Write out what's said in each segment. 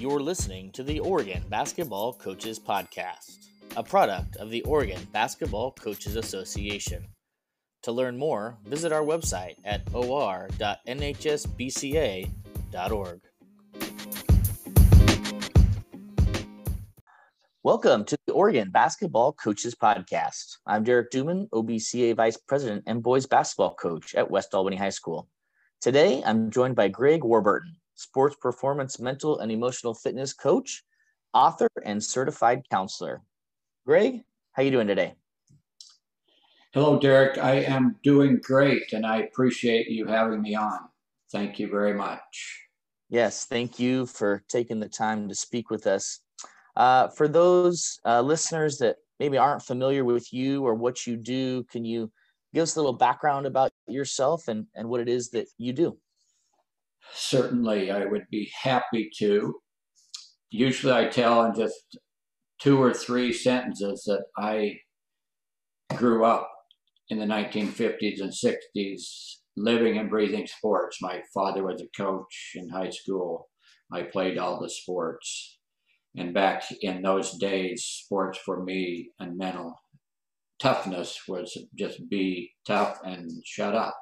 You're listening to the Oregon Basketball Coaches Podcast, a product of the Oregon Basketball Coaches Association. To learn more, visit our website at or.nhsbca.org. Welcome to the Oregon Basketball Coaches Podcast. I'm Derek Duman, OBCA Vice President and Boys Basketball Coach at West Albany High School. Today, I'm joined by Greg Warburton, sports performance mental and emotional fitness coach, author, and certified counselor. Greg, how are you doing today? Hello, Derek. I am doing great, and I appreciate you having me on. Thank you very much. Yes, thank you for taking the time to speak with us. Uh, for those uh, listeners that maybe aren't familiar with you or what you do, can you give us a little background about yourself and, and what it is that you do? Certainly, I would be happy to. Usually, I tell in just two or three sentences that I grew up in the 1950s and 60s living and breathing sports. My father was a coach in high school. I played all the sports. And back in those days, sports for me and mental toughness was just be tough and shut up.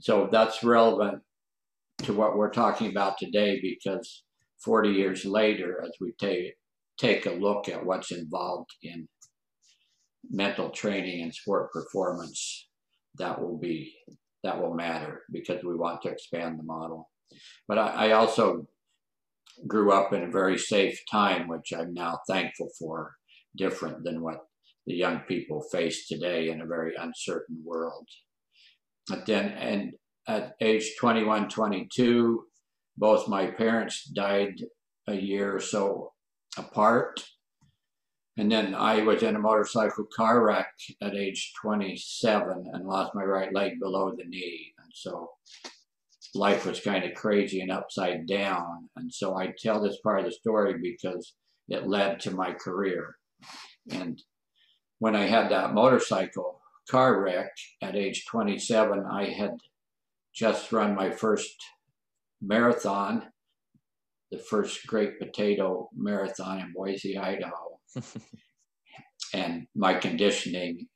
So that's relevant to what we're talking about today because 40 years later, as we take, take a look at what's involved in mental training and sport performance, that will be that will matter because we want to expand the model. But I, I also grew up in a very safe time, which I'm now thankful for, different than what the young people face today in a very uncertain world. But then, and at age 21, 22, both my parents died a year or so apart. And then I was in a motorcycle car wreck at age 27 and lost my right leg below the knee. And so life was kind of crazy and upside down. And so I tell this part of the story because it led to my career. And when I had that motorcycle car wreck at age 27, I had just run my first marathon, the first Great Potato Marathon in Boise, Idaho. and my conditioning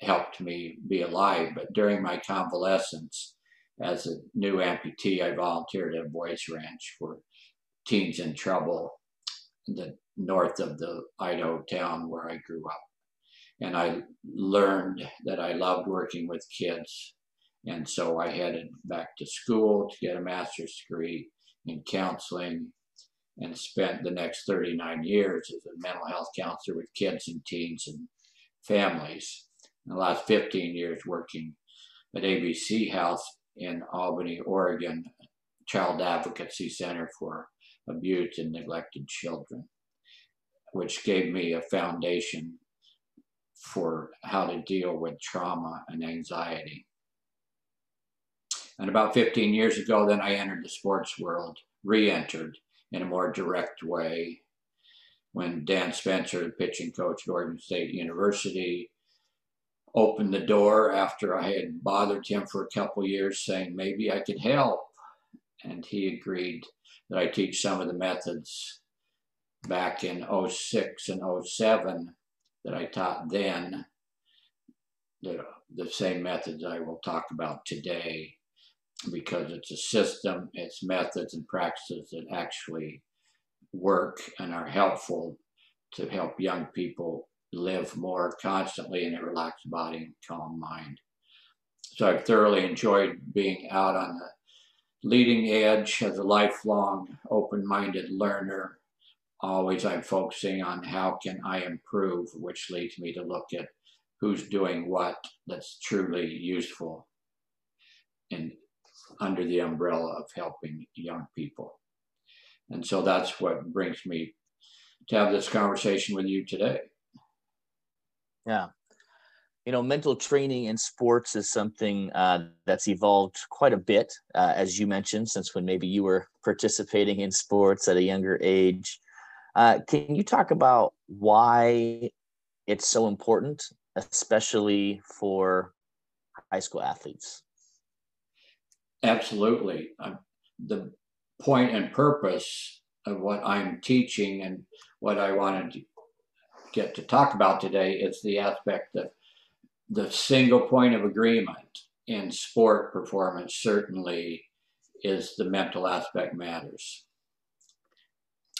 helped me be alive. But during my convalescence, as a new amputee, I volunteered at a Boys Ranch for teens in trouble in the north of the Idaho town where I grew up. And I learned that I loved working with kids and so I headed back to school to get a master's degree in counseling and spent the next 39 years as a mental health counselor with kids and teens and families. And the last 15 years working at ABC House in Albany, Oregon, Child Advocacy Center for Abused and Neglected Children, which gave me a foundation for how to deal with trauma and anxiety. And about 15 years ago, then I entered the sports world, re entered in a more direct way when Dan Spencer, the pitching coach at Oregon State University, opened the door after I had bothered him for a couple years saying maybe I could help. And he agreed that I teach some of the methods back in 06 and 07 that I taught then, the, the same methods I will talk about today because it's a system, it's methods and practices that actually work and are helpful to help young people live more constantly in a relaxed body and calm mind. So I've thoroughly enjoyed being out on the leading edge as a lifelong open-minded learner. Always I'm focusing on how can I improve, which leads me to look at who's doing what that's truly useful in under the umbrella of helping young people. And so that's what brings me to have this conversation with you today. Yeah. You know, mental training in sports is something uh, that's evolved quite a bit, uh, as you mentioned, since when maybe you were participating in sports at a younger age. Uh, can you talk about why it's so important, especially for high school athletes? Absolutely. Uh, the point and purpose of what I'm teaching and what I wanted to get to talk about today is the aspect that the single point of agreement in sport performance certainly is the mental aspect matters.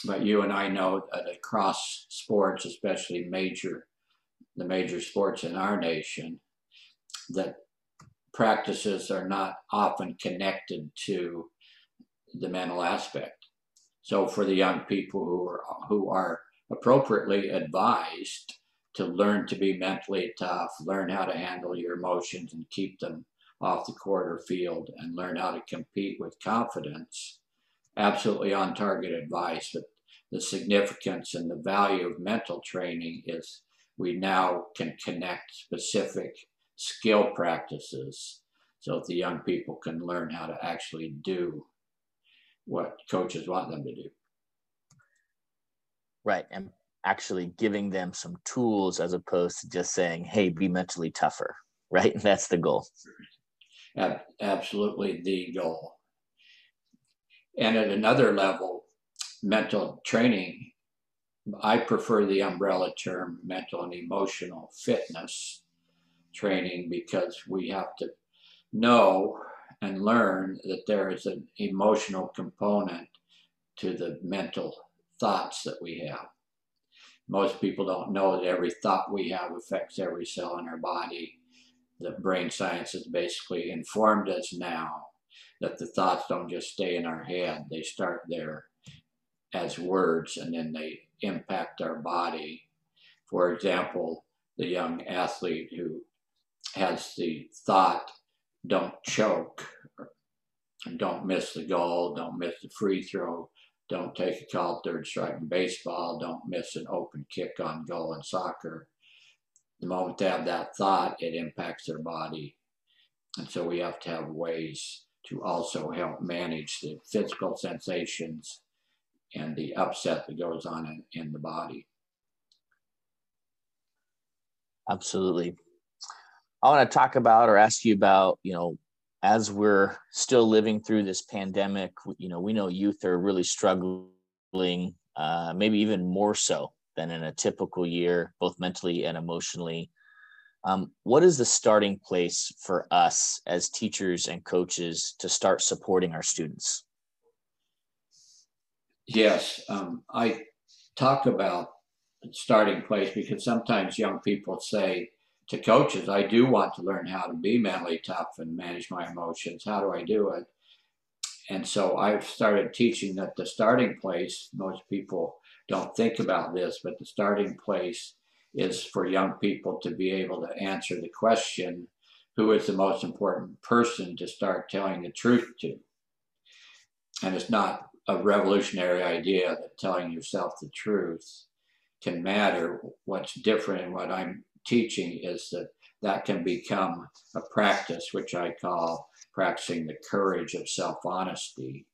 But you and I know that across sports, especially major, the major sports in our nation, that practices are not often connected to the mental aspect. So for the young people who are who are appropriately advised to learn to be mentally tough, learn how to handle your emotions and keep them off the court or field, and learn how to compete with confidence. Absolutely on target advice, but the significance and the value of mental training is we now can connect specific skill practices so that the young people can learn how to actually do what coaches want them to do. Right. And actually giving them some tools as opposed to just saying, hey, be mentally tougher. Right. That's the goal. Absolutely the goal. And at another level, mental training, I prefer the umbrella term mental and emotional fitness training because we have to know and learn that there is an emotional component to the mental thoughts that we have. Most people don't know that every thought we have affects every cell in our body. The brain science has basically informed us now that the thoughts don't just stay in our head, they start there as words and then they impact our body. For example, the young athlete who has the thought, don't choke, don't miss the goal, don't miss the free throw, don't take a call third strike in baseball, don't miss an open kick on goal in soccer. The moment they have that thought, it impacts their body. And so we have to have ways to also help manage the physical sensations and the upset that goes on in, in the body. Absolutely. I want to talk about or ask you about, you know, as we're still living through this pandemic, you know, we know youth are really struggling, uh, maybe even more so than in a typical year, both mentally and emotionally. Um, what is the starting place for us as teachers and coaches to start supporting our students? Yes, um, I talk about starting place because sometimes young people say, to coaches, I do want to learn how to be mentally tough and manage my emotions. How do I do it? And so I've started teaching that the starting place, most people don't think about this, but the starting place is for young people to be able to answer the question who is the most important person to start telling the truth to? And it's not a revolutionary idea that telling yourself the truth can matter. What's different and what I'm teaching is that that can become a practice, which I call practicing the courage of self honesty.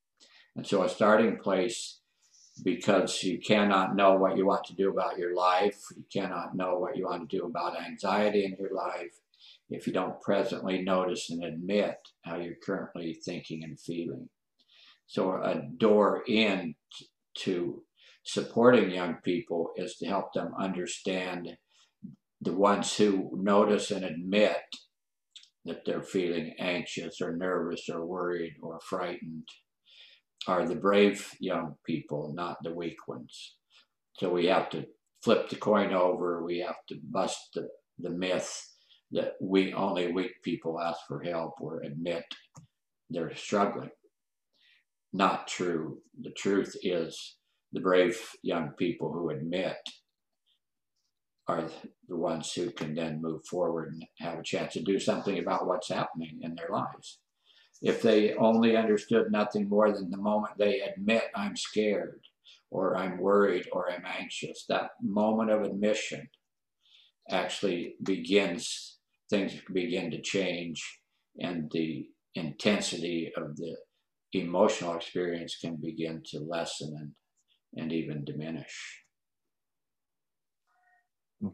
And so, a starting place, because you cannot know what you want to do about your life, you cannot know what you want to do about anxiety in your life if you don't presently notice and admit how you're currently thinking and feeling. So, a door in to supporting young people is to help them understand the ones who notice and admit that they're feeling anxious or nervous or worried or frightened are the brave young people, not the weak ones. So we have to flip the coin over. We have to bust the, the myth that we only weak people ask for help or admit they're struggling. Not true. The truth is the brave young people who admit are the ones who can then move forward and have a chance to do something about what's happening in their lives. If they only understood nothing more than the moment they admit, I'm scared, or I'm worried, or I'm anxious, that moment of admission actually begins, things begin to change, and the intensity of the emotional experience can begin to lessen and, and even diminish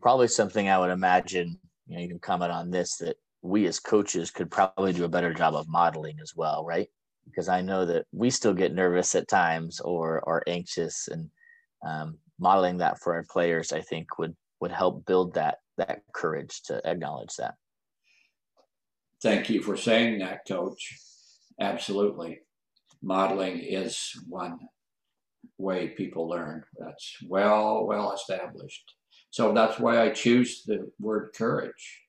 probably something I would imagine, you know, you can comment on this that we as coaches could probably do a better job of modeling as well, right? because I know that we still get nervous at times or are anxious, and um, modeling that for our players, I think would would help build that that courage to acknowledge that. Thank you for saying that, Coach. Absolutely, modeling is one way people learn. That's well well established. So that's why I choose the word courage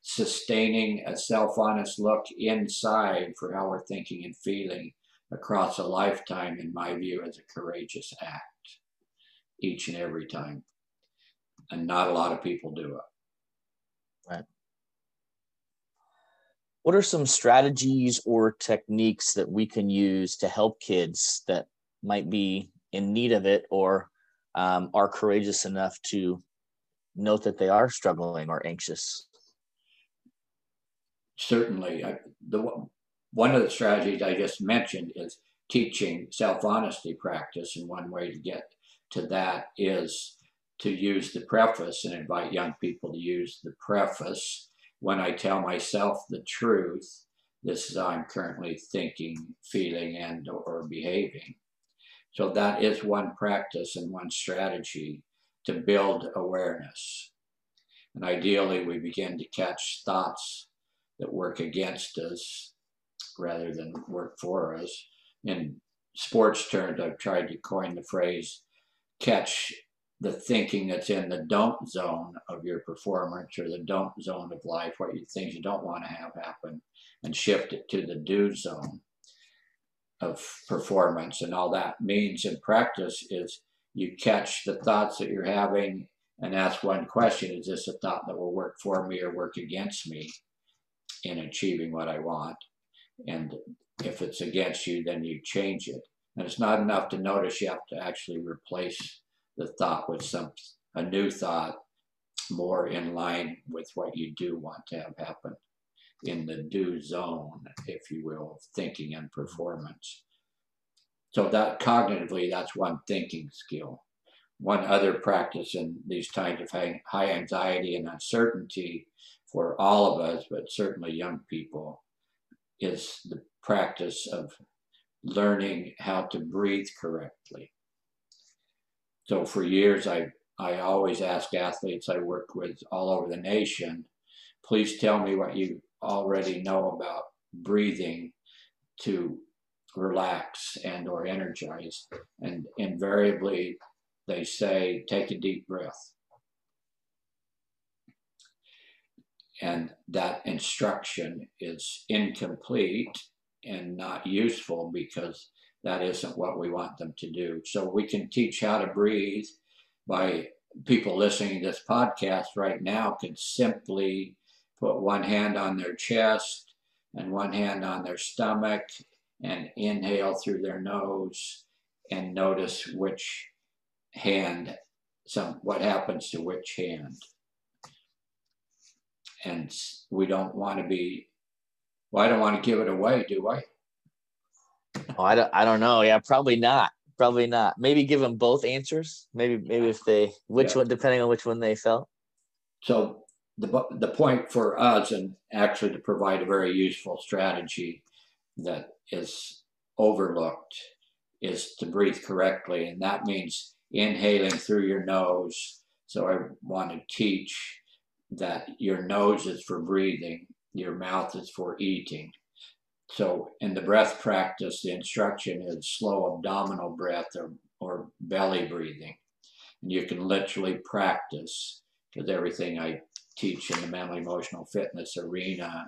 sustaining a self honest look inside for how we're thinking and feeling across a lifetime, in my view, is a courageous act each and every time. And not a lot of people do it. Right. What are some strategies or techniques that we can use to help kids that might be in need of it or um, are courageous enough to note that they are struggling or anxious? certainly. I, the one of the strategies I just mentioned is teaching self-honesty practice and one way to get to that is to use the preface and invite young people to use the preface. When I tell myself the truth this is how I'm currently thinking feeling and or behaving so that is one practice and one strategy to build awareness and ideally we begin to catch thoughts that work against us rather than work for us. In sports terms, I've tried to coin the phrase catch the thinking that's in the don't zone of your performance or the don't zone of life, what you things you don't want to have happen, and shift it to the do zone of performance. And all that means in practice is you catch the thoughts that you're having and ask one question is this a thought that will work for me or work against me? in achieving what I want. And if it's against you, then you change it. And it's not enough to notice, you have to actually replace the thought with some a new thought more in line with what you do want to have happen in the do zone, if you will, of thinking and performance. So that cognitively, that's one thinking skill. One other practice in these times of high anxiety and uncertainty for all of us, but certainly young people, is the practice of learning how to breathe correctly. So for years, I, I always ask athletes I work with all over the nation, please tell me what you already know about breathing to relax and or energize. And invariably, they say, take a deep breath. and that instruction is incomplete and not useful because that isn't what we want them to do. So we can teach how to breathe by people listening to this podcast right now could simply put one hand on their chest and one hand on their stomach and inhale through their nose and notice which hand some what happens to which hand. And we don't want to be well i don't want to give it away do i? Oh i don't i don't know. Yeah probably not. Probably not. Maybe give them both answers? Maybe maybe if they which yeah. one depending on which one they felt? So the the point for us and actually to provide a very useful strategy that is overlooked is to breathe correctly and that means inhaling through your nose so i want to teach that your nose is for breathing, your mouth is for eating. So in the breath practice, the instruction is slow abdominal breath or, or belly breathing. And you can literally practice because everything I teach in the mental emotional fitness arena,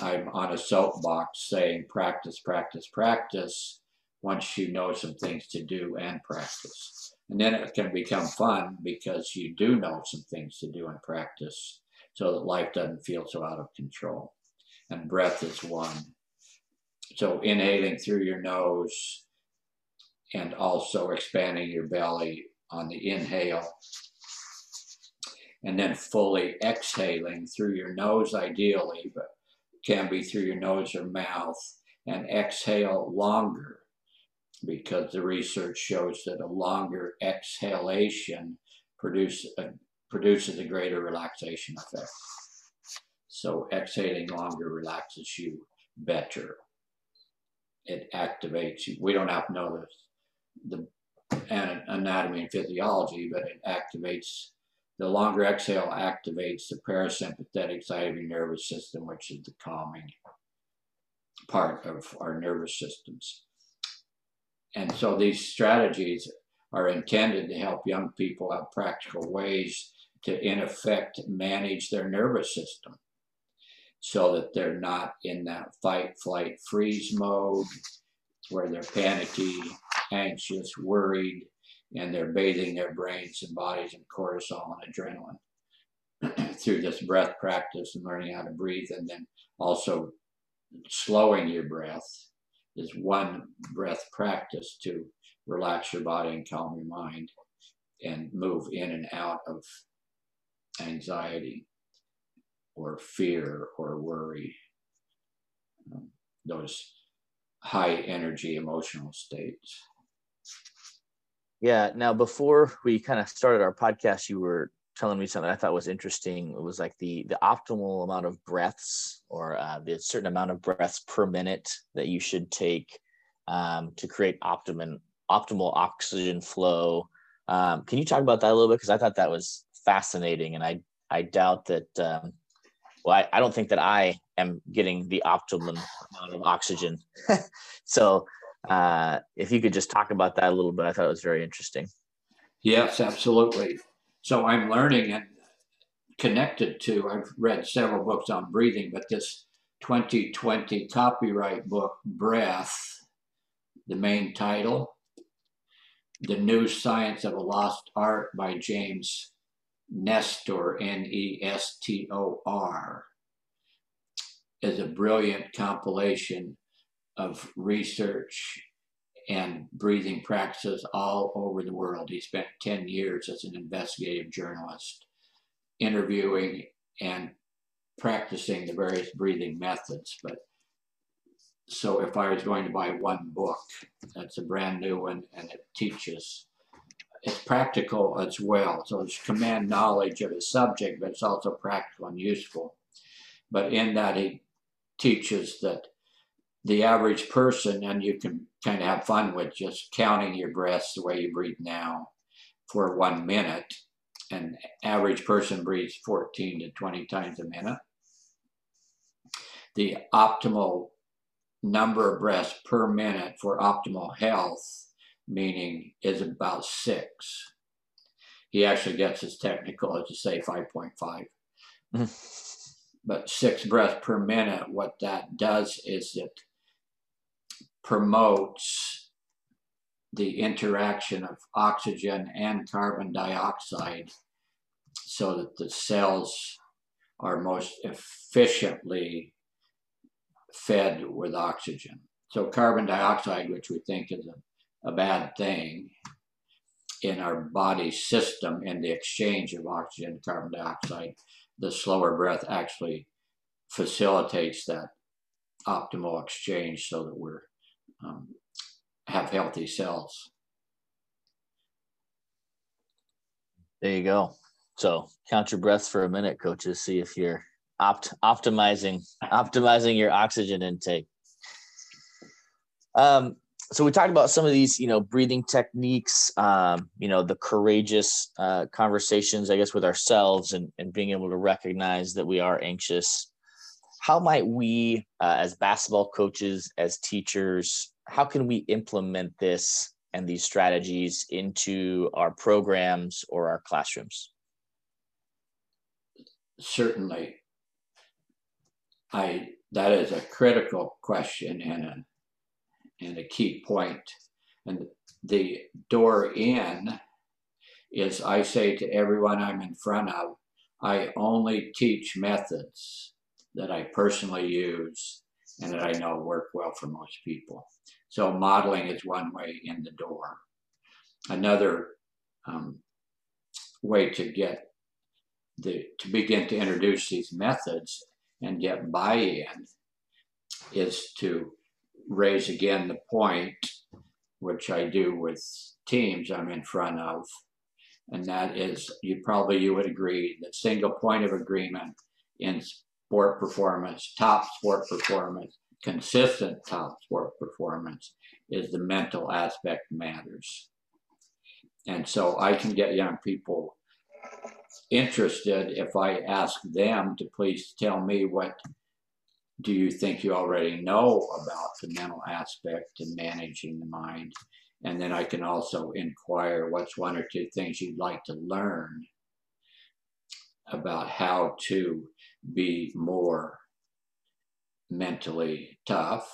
I'm on a soapbox saying practice, practice, practice once you know some things to do and practice. And then it can become fun because you do know some things to do and practice so that life doesn't feel so out of control. And breath is one. So inhaling through your nose and also expanding your belly on the inhale. And then fully exhaling through your nose, ideally, but can be through your nose or mouth, and exhale longer because the research shows that a longer exhalation produce a, produces a greater relaxation effect. So exhaling longer relaxes you better. it activates you. We don't have to know the, the anatomy and physiology, but it activates the longer exhale activates the parasympathetic side of your nervous system, which is the calming part of our nervous systems. And so these strategies are intended to help young people have practical ways to, in effect, manage their nervous system so that they're not in that fight, flight, freeze mode where they're panicky, anxious, worried, and they're bathing their brains and bodies in cortisol and adrenaline through this breath practice and learning how to breathe and then also slowing your breath is one breath practice to relax your body and calm your mind and move in and out of anxiety or fear or worry um, those high energy emotional states yeah. Now, before we kind of started our podcast, you were telling me something I thought was interesting. It was like the the optimal amount of breaths or uh, the certain amount of breaths per minute that you should take um, to create optimum optimal oxygen flow. Um, can you talk about that a little bit? Because I thought that was fascinating, and I I doubt that. Um, well, I, I don't think that I am getting the optimum amount of oxygen. so uh, if you could just talk about that a little bit, I thought it was very interesting. Yes, absolutely. So I'm learning and connected to, I've read several books on breathing, but this 2020 copyright book, Breath, the main title, The New Science of a Lost Art by James Nestor, N E S T O R, is a brilliant compilation of research and breathing practices all over the world. He spent 10 years as an investigative journalist, interviewing and practicing the various breathing methods. But so if I was going to buy one book, that's a brand new one and it teaches. It's practical as well. So it's command knowledge of a subject, but it's also practical and useful. But in that, he teaches that the average person, and you can kind of have fun with just counting your breaths the way you breathe now for one minute. An average person breathes 14 to 20 times a minute. The optimal number of breaths per minute for optimal health, meaning, is about six. He actually gets as technical as to say 5.5. Mm. but six breaths per minute, what that does is it promotes the interaction of oxygen and carbon dioxide so that the cells are most efficiently fed with oxygen. So carbon dioxide, which we think is a, a bad thing in our body system in the exchange of oxygen and carbon dioxide, the slower breath actually facilitates that optimal exchange so that we're um, have healthy cells. There you go. So count your breaths for a minute, coaches. See if you're opt optimizing optimizing your oxygen intake. Um, so we talked about some of these, you know, breathing techniques, um, you know, the courageous uh, conversations, I guess, with ourselves and, and being able to recognize that we are anxious how might we uh, as basketball coaches as teachers how can we implement this and these strategies into our programs or our classrooms? Certainly. I that is a critical question and a and a key point. And the door in is i say to everyone i'm in front of i only teach methods that I personally use and that I know work well for most people. So modeling is one way in the door. Another um, way to get the to begin to introduce these methods and get buy-in is to raise again the point, which I do with teams I'm in front of, and that is you probably you would agree that single point of agreement in sport performance, top sport performance, consistent top sport performance is the mental aspect matters. And so I can get young people interested if I ask them to please tell me what do you think you already know about the mental aspect and managing the mind? And then I can also inquire what's one or two things you'd like to learn about how to be more mentally tough,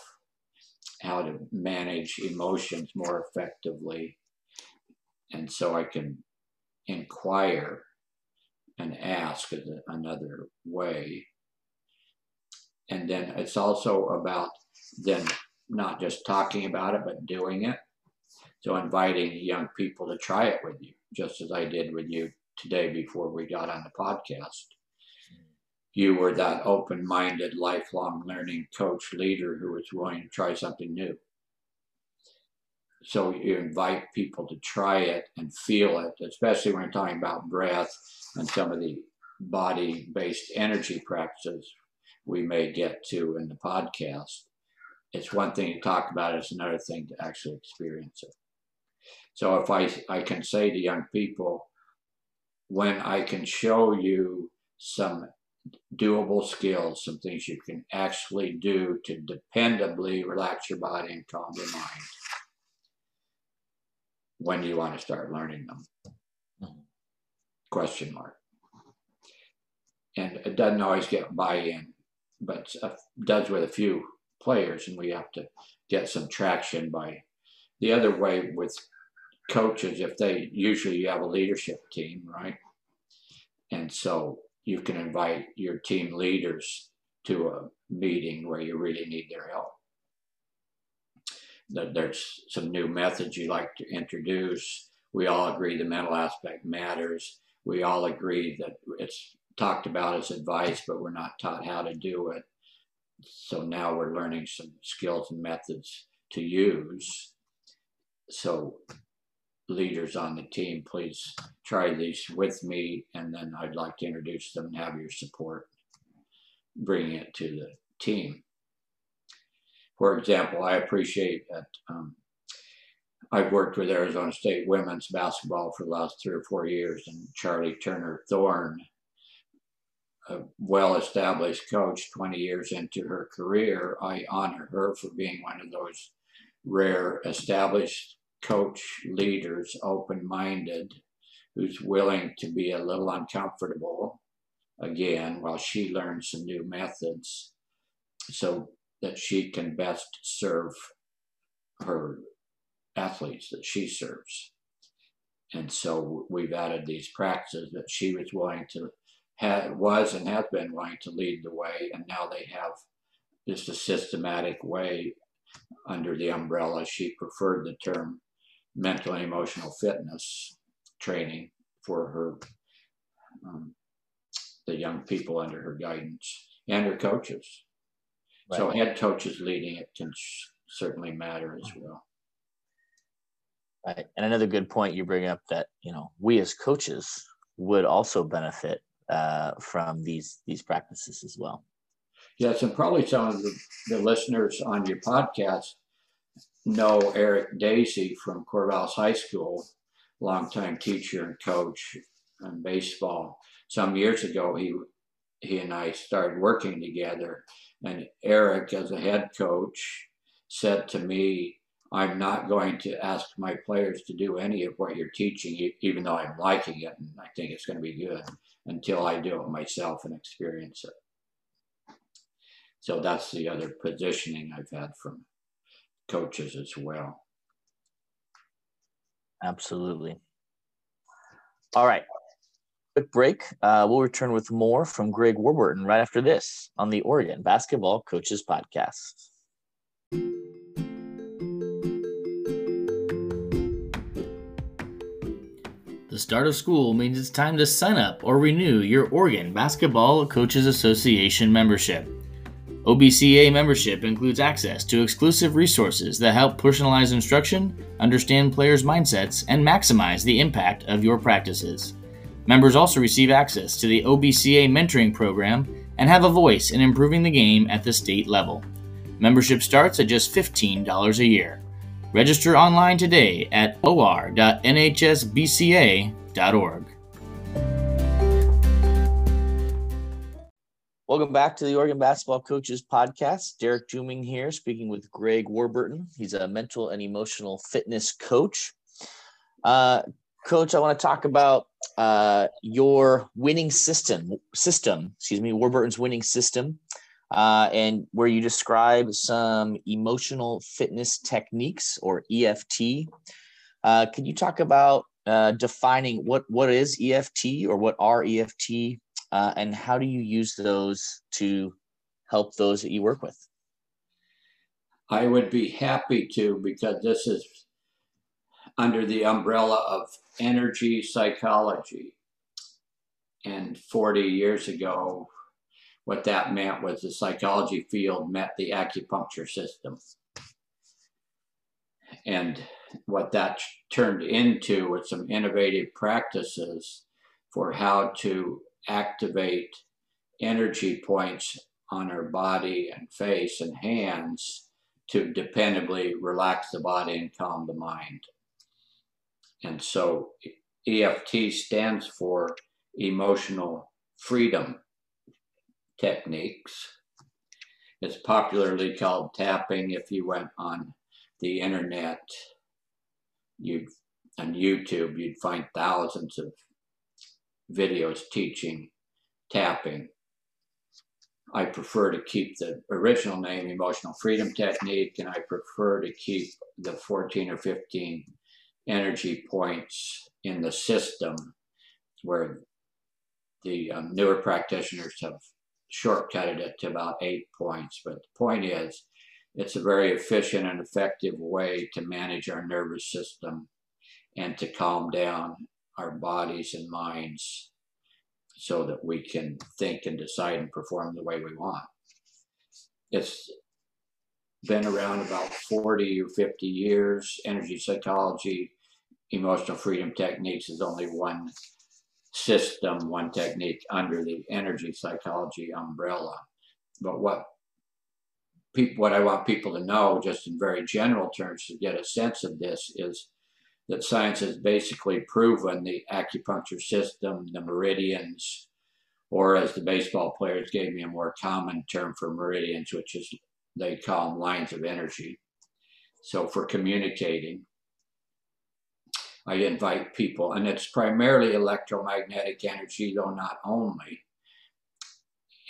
how to manage emotions more effectively. And so I can inquire and ask another way. And then it's also about then not just talking about it, but doing it. So inviting young people to try it with you, just as I did with you today before we got on the podcast. You were that open minded, lifelong learning coach leader who was willing to try something new. So you invite people to try it and feel it, especially when you're talking about breath and some of the body based energy practices we may get to in the podcast. It's one thing to talk about, it's another thing to actually experience it. So if I, I can say to young people, when I can show you some doable skills, some things you can actually do to dependably relax your body and calm your mind, when you want to start learning them? Question mark. And it doesn't always get buy-in, but uh, does with a few players, and we have to get some traction by. The other way with coaches, if they usually you have a leadership team, right? And so you can invite your team leaders to a meeting where you really need their help there's some new methods you like to introduce. We all agree the mental aspect matters. We all agree that it's talked about as advice, but we're not taught how to do it. So now we're learning some skills and methods to use. So leaders on the team, please try these with me, and then I'd like to introduce them and have your support bringing it to the team. For example, I appreciate that um, I've worked with Arizona State women's basketball for the last three or four years, and Charli Turner Thorn, a well established coach 20 years into her career, I honor her for being one of those rare established coach leaders, open minded, who's willing to be a little uncomfortable again while she learns some new methods. So that she can best serve her athletes that she serves. And so we've added these practices that she was willing to have, was and has been willing to lead the way, and now they have just a systematic way under the umbrella. She preferred the term mental and emotional fitness training for her um, the young people under her guidance and her coaches. Right. So head coaches leading it can certainly matter as well. Right. And another good point you bring up that, you know, we as coaches would also benefit uh, from these these practices as well. Yes, and probably some of the, the listeners on your podcast know Eric Daisy from Corvallis High School, longtime teacher and coach in baseball. Some years ago, he he and I started working together, and Eric, as a head coach, said to me, I'm not going to ask my players to do any of what you're teaching, even though I'm liking it and I think it's going to be good, until I do it myself and experience it. So that's the other positioning I've had from coaches as well. Absolutely. All right quick break. Uh, we'll return with more from Greg Warburton right after this on the Oregon Basketball Coaches Podcast. The start of school means it's time to sign up or renew your Oregon Basketball Coaches Association membership. OBCA membership includes access to exclusive resources that help personalize instruction, understand players' mindsets, and maximize the impact of your practices. Members also receive access to the OBCA mentoring program and have a voice in improving the game at the state level. Membership starts at just $15 a year. Register online today at or.nhsbca.org. Welcome back to the Oregon Basketball Coaches Podcast. Derek Juming here, speaking with Greg Warburton. He's a mental and emotional fitness coach. Uh, coach, I want to talk about uh, your winning system. System, excuse me, Warburton's winning system, uh, and where you describe some emotional fitness techniques or EFT. Uh, can you talk about uh, defining what what is EFT or what are EFT uh, and how do you use those to help those that you work with? I would be happy to because this is under the umbrella of energy psychology. And 40 years ago, what that meant was the psychology field met the acupuncture system. And what that turned into was some innovative practices for how to activate energy points on our body and face and hands to dependably relax the body and calm the mind. And so EFT stands for emotional freedom techniques. It's popularly called tapping. If you went on the internet, you'd on YouTube, you'd find thousands of videos teaching tapping. I prefer to keep the original name Emotional Freedom Technique, and I prefer to keep the 14 or 15 energy points in the system where the um, newer practitioners have shortcutted it to about eight points. But the point is, it's a very efficient and effective way to manage our nervous system and to calm down our bodies and minds so that we can think and decide and perform the way we want. It's been around about 40 or 50 years. Energy psychology, emotional freedom techniques is only one system, one technique under the energy psychology umbrella. But what people, what I want people to know, just in very general terms, to get a sense of this, is that science has basically proven the acupuncture system, the meridians, or as the baseball players gave me a more common term for meridians, which is they call them lines of energy. So for communicating, I invite people, and it's primarily electromagnetic energy, though not only.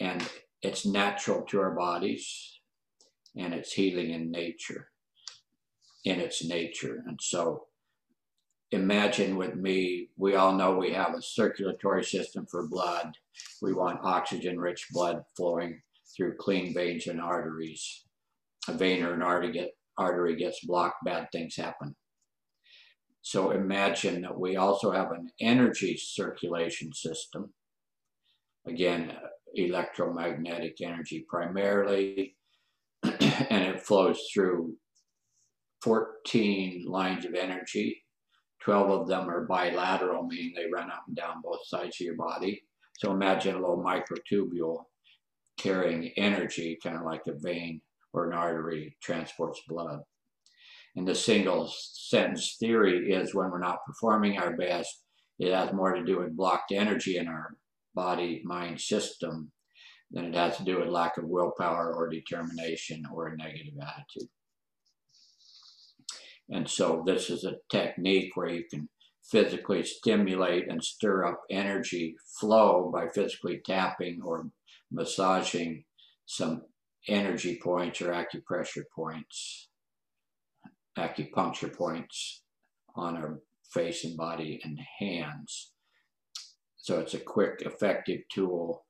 And it's natural to our bodies, and it's healing in nature, in its nature. And so imagine with me, we all know we have a circulatory system for blood. We want oxygen rich blood flowing through clean veins and arteries. A vein or an artery, get, artery gets blocked, bad things happen. So imagine that we also have an energy circulation system. Again, electromagnetic energy primarily, and it flows through 14 lines of energy 12 of them are bilateral, meaning they run up and down both sides of your body. So imagine a little microtubule carrying energy, kind of like a vein or an artery transports blood. And the single sentence theory is when we're not performing our best, it has more to do with blocked energy in our body mind system than it has to do with lack of willpower or determination or a negative attitude. And so this is a technique where you can physically stimulate and stir up energy flow by physically tapping or massaging some energy points or acupressure points, acupuncture points on our face and body and hands. So it's a quick, effective tool.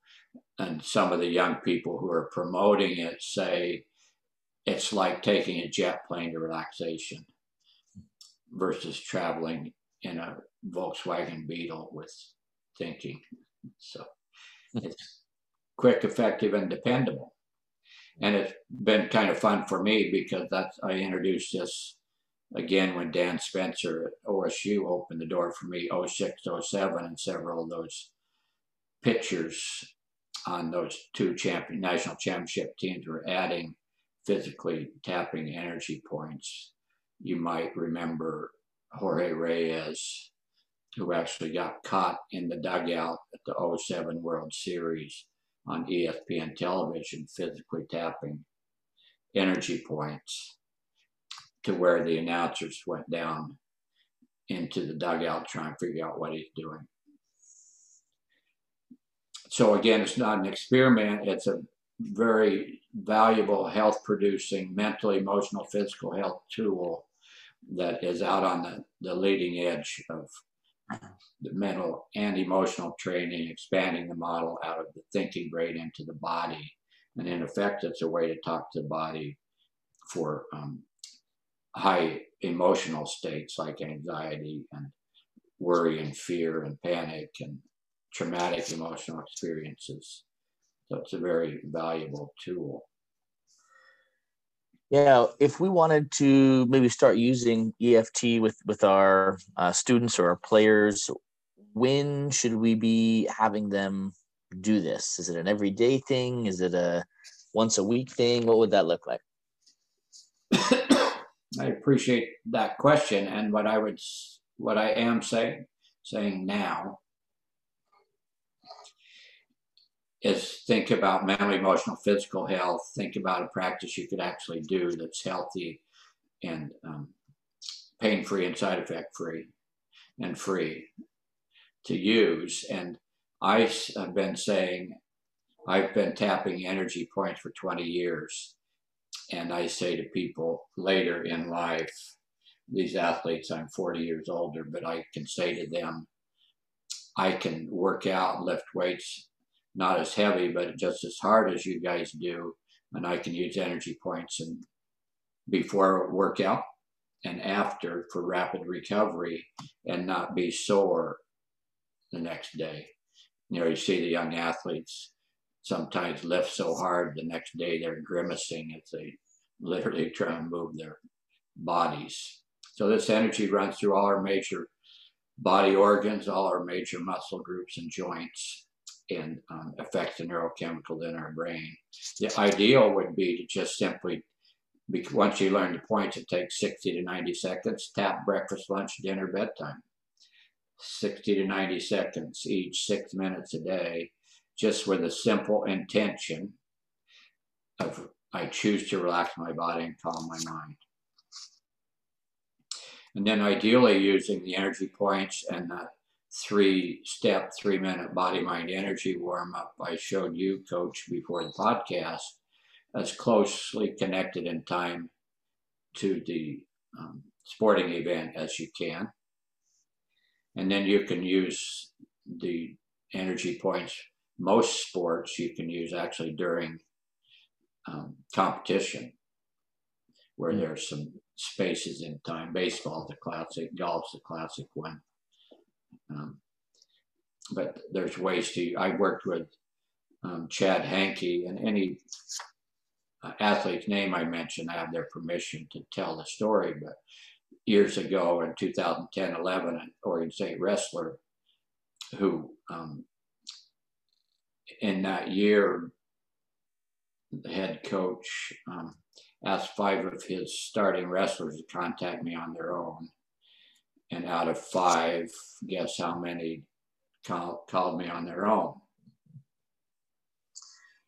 And some of the young people who are promoting it say it's like taking a jet plane to relaxation versus traveling in a Volkswagen Beetle with thinking. So it's quick, effective, and dependable. And it's been kind of fun for me because that's I introduced this again when Dan Spencer at OSU opened the door for me 06, 07, and several of those pictures on those two champion national championship teams were adding physically tapping energy points. You might remember Jorge Reyes, who actually got caught in the dugout at the 07 World Series on ESPN television, physically tapping energy points to where the announcers went down into the dugout trying to figure out what he's doing. So again, it's not an experiment. It's a very valuable health producing mental, emotional, physical health tool that is out on the, the leading edge of the mental and emotional training, expanding the model out of the thinking brain into the body. And in effect, it's a way to talk to the body for um, high emotional states like anxiety and worry and fear and panic and traumatic emotional experiences. So it's a very valuable tool. Yeah, if we wanted to maybe start using EFT with with our uh, students or our players, when should we be having them do this? Is it an everyday thing? Is it a once a week thing? What would that look like? I appreciate that question, and what I would, what I am saying, saying now is think about mental, emotional, physical health. Think about a practice you could actually do that's healthy and um, pain free and side effect free and free to use. And I have been saying, I've been tapping energy points for 20 years. And I say to people later in life, these athletes, I'm 40 years older, but I can say to them, I can work out, lift weights not as heavy, but just as hard as you guys do. And I can use energy points and before workout and after for rapid recovery and not be sore the next day. You know, you see the young athletes sometimes lift so hard the next day they're grimacing as they literally try and move their bodies. So this energy runs through all our major body organs, all our major muscle groups and joints and um, affects the neurochemicals in our brain. The ideal would be to just simply, once you learn the points, it takes 60 to 90 seconds, tap breakfast, lunch, dinner, bedtime. 60 to 90 seconds each, six minutes a day, just with a simple intention of I choose to relax my body and calm my mind. And then ideally using the energy points and the three step, three minute body mind energy warm up I showed you, coach, before the podcast, as closely connected in time to the um, sporting event as you can. And then you can use the energy points. Most sports you can use actually during um, competition, where mm-hmm. there's some spaces in time. Baseball, the classic, golf's the classic one. Um, but there's ways to, I worked with um, Chad Hankey and any uh, athlete's name I mention, I have their permission to tell the story. But years ago in 2010 11, an Oregon State wrestler who um, in that year, the head coach um, asked five of his starting wrestlers to contact me on their own and out of five, guess how many call, called me on their own?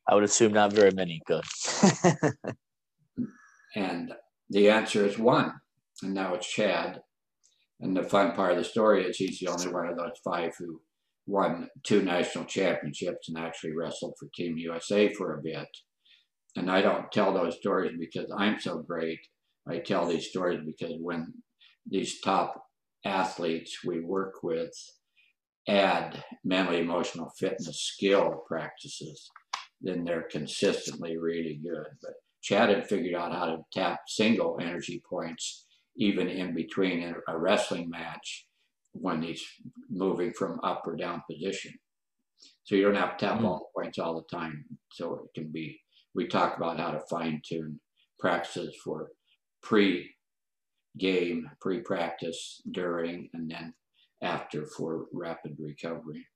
I would assume not very many. Good. and the answer is one, and now it's Chad. And the fun part of the story is he's the only one of those five who won two national championships and actually wrestled for Team USA for a bit. And I don't tell those stories because I'm so great. I tell these stories because when these top athletes we work with add mental emotional fitness skill practices, then they're consistently really good. But Chad had figured out how to tap single energy points even in between a wrestling match when he's moving from up or down position. So you don't have to tap mm-hmm. all the points all the time. So it can be, we talk about how to fine tune practices for pre game, pre practice, during, and then after for rapid recovery.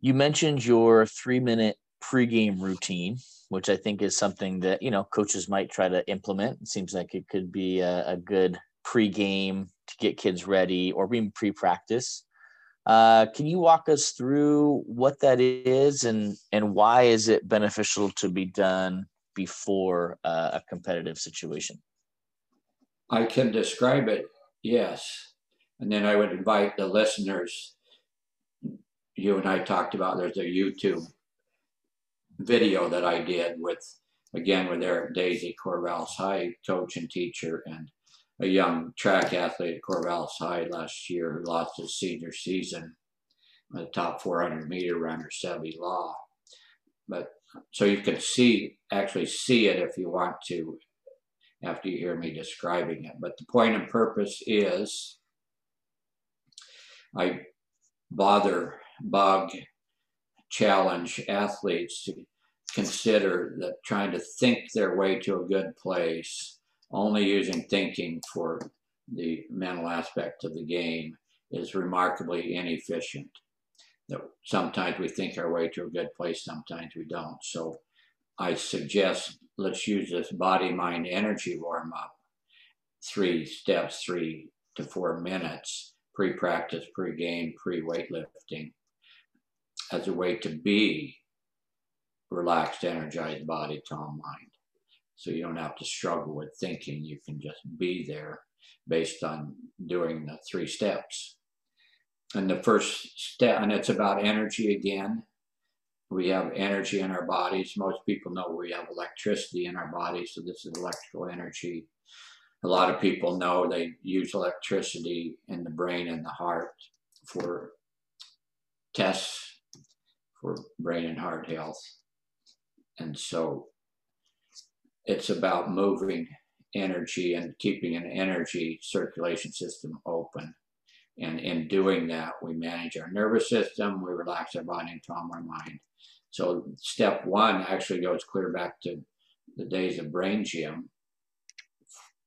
You mentioned your three minute pregame routine, which I think is something that you know coaches might try to implement. It seems like it could be a, a good pregame to get kids ready, or even pre-practice. Uh, can you walk us through what that is and and why is it beneficial to be done before uh, a competitive situation? I can describe it, yes, and then I would invite the listeners. You and I talked about there's a YouTube video that I did with, again, with Eric Daisy, Corvallis High coach and teacher, and a young track athlete at Corvallis High last year who lost his senior season, a top 400 meter runner, Sebi Law. But so you can see, actually see it if you want to, after you hear me describing it. But the point and purpose is I bother, bug, challenge athletes to consider that trying to think their way to a good place, only using thinking for the mental aspect of the game is remarkably inefficient. That sometimes we think our way to a good place, sometimes we don't. So I suggest let's use this body mind energy warm up. Three steps, three to four minutes, pre practice, pre game, pre weightlifting as a way to be relaxed, energized body, calm mind. So you don't have to struggle with thinking. You can just be there based on doing the three steps. And the first step, and it's about energy again. We have energy in our bodies. Most people know we have electricity in our bodies, so this is electrical energy. A lot of people know they use electricity in the brain and the heart for tests for brain and heart health. And so it's about moving energy and keeping an energy circulation system open. And in doing that, we manage our nervous system, we relax our body and calm our mind. So step one actually goes clear back to the days of brain gym,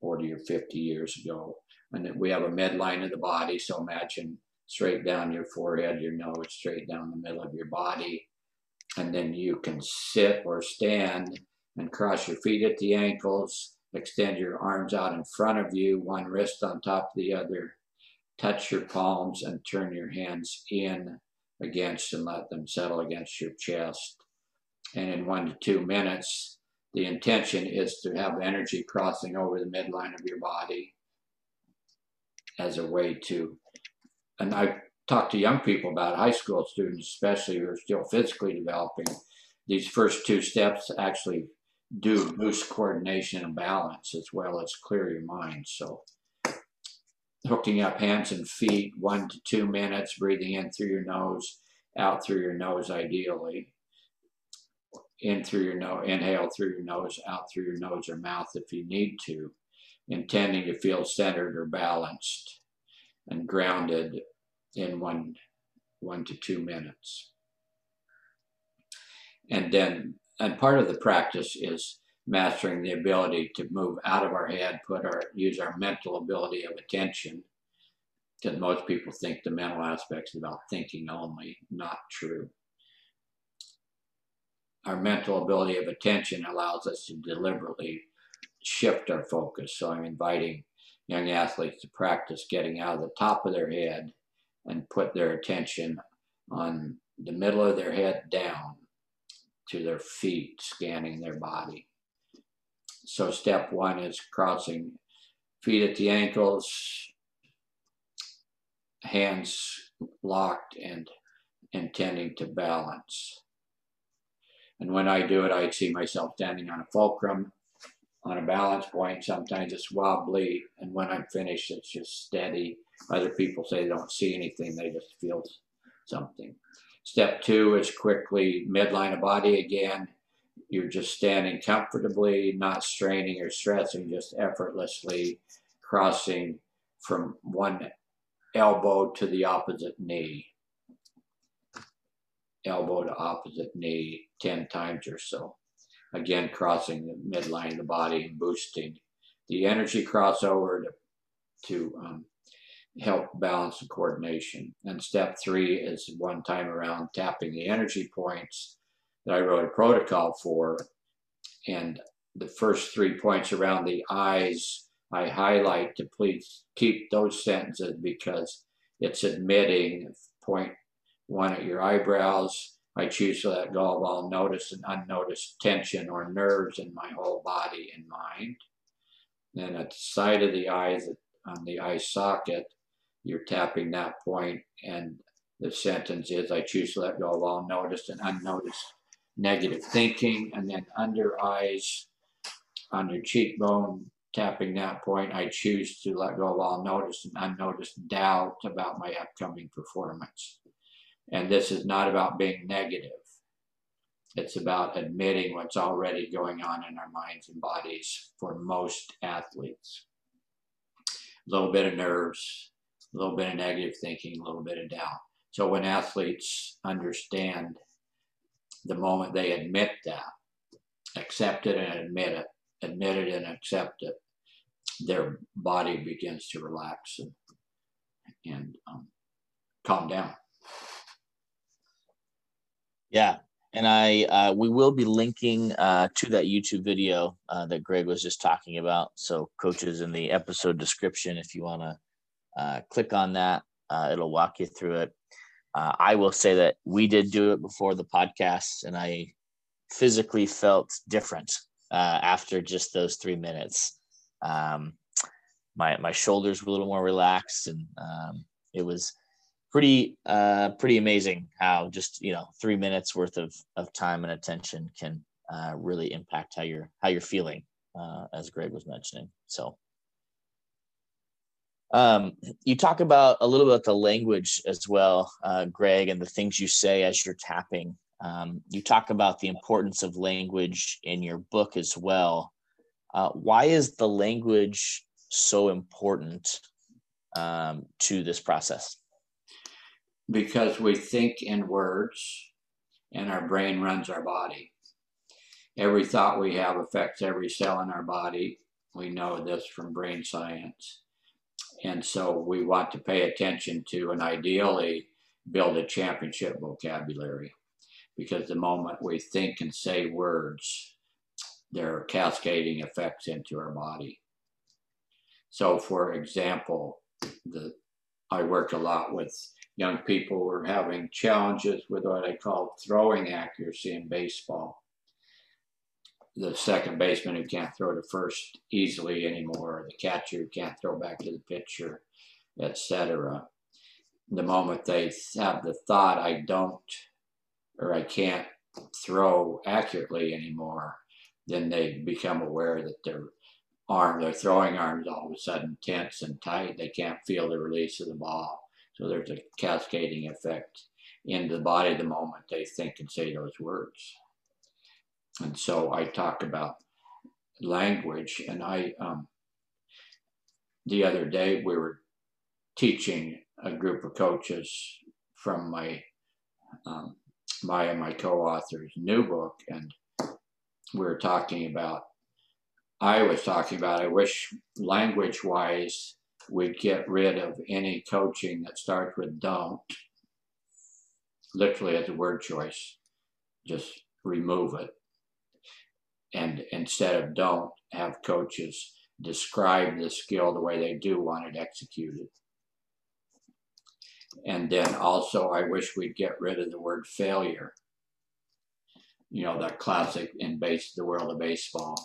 40 or 50 years ago. And we have a midline of the body. So imagine straight down your forehead, your nose, straight down the middle of your body. And then you can sit or stand and cross your feet at the ankles, extend your arms out in front of you, one wrist on top of the other, touch your palms and turn your hands in against and let them settle against your chest. And in one to two minutes, the intention is to have energy crossing over the midline of your body as a way to and I talk to young people about high school students, especially who are still physically developing. These first two steps actually do boost coordination and balance as well as clear your mind. So hooking up hands and feet, one to two minutes, breathing in through your nose, out through your nose ideally. In through your nose, inhale through your nose, out through your nose or mouth if you need to, intending to feel centered or balanced and grounded in one, one to two minutes. And then, and part of the practice is mastering the ability to move out of our head, put our, use our mental ability of attention. Because most people think the mental aspects about thinking only, not true. Our mental ability of attention allows us to deliberately shift our focus. So I'm inviting young athletes to practice getting out of the top of their head and put their attention on the middle of their head down to their feet, scanning their body. So, step one is crossing feet at the ankles, hands locked, and intending to balance. And when I do it, I see myself standing on a fulcrum, on a balance point. Sometimes it's wobbly, and when I'm finished, it's just steady other people say they don't see anything, they just feel something. Step two is quickly midline of body again. You're just standing comfortably, not straining or stressing, just effortlessly crossing from one elbow to the opposite knee. Elbow to opposite knee 10 times or so. Again, crossing the midline of the body and boosting the energy crossover to, to um, help balance the coordination. And step three is one time around tapping the energy points that I wrote a protocol for. And the first three points around the eyes, I highlight to please keep those sentences because it's admitting point one at your eyebrows. I choose to let go of all noticed and unnoticed tension or nerves in my whole body and mind. Then at the side of the eyes, on the eye socket, you're tapping that point and the sentence is, I choose to let go of all noticed and unnoticed negative thinking. And then under eyes, under cheekbone, tapping that point, I choose to let go of all noticed and unnoticed doubt about my upcoming performance. And this is not about being negative. It's about admitting what's already going on in our minds and bodies for most athletes. A little bit of nerves, a little bit of negative thinking, a little bit of doubt. So when athletes understand the moment they admit that, accept it and admit it, admit it and accept it, their body begins to relax and, and um, calm down. Yeah, and I uh, we will be linking uh, to that YouTube video uh, that Greg was just talking about. So coaches in the episode description, if you want to uh, click on that, uh, it'll walk you through it. Uh, I will say that we did do it before the podcast, and I physically felt different after just those three minutes. Um, my my shoulders were a little more relaxed, and um, it was pretty uh, pretty amazing how just you know three minutes worth of of time and attention can uh, really impact how you're how you're feeling, uh, as Greg was mentioning. So. Um, you talk about a little bit the language as well, uh, Greg, and the things you say as you're tapping. Um, you talk about the importance of language in your book as well. Uh, why is the language so important um, to this process? Because we think in words and our brain runs our body. Every thought we have affects every cell in our body. We know this from brain science. And so we want to pay attention to and ideally build a championship vocabulary because the moment we think and say words, there are cascading effects into our body. So, for example, the I work a lot with young people who are having challenges with what I call throwing accuracy in baseball. The second baseman who can't throw to first easily anymore, the catcher who can't throw back to the pitcher, etc. The moment they have the thought, I don't or I can't throw accurately anymore, then they become aware that their arm, their throwing arms all of a sudden tense and tight. They can't feel the release of the ball. So there's a cascading effect into the body the moment they think and say those words. And so I talk about language, and I, um, the other day, we were teaching a group of coaches from my um, my and my co-author's new book, and we were talking about I was talking about, I wish language wise we'd get rid of any coaching that starts with don't, literally as a word choice. Just remove it. And instead of don't, have coaches describe the skill the way they do want it executed. And then also, I wish we'd get rid of the word failure. You know, that classic in base the world of baseball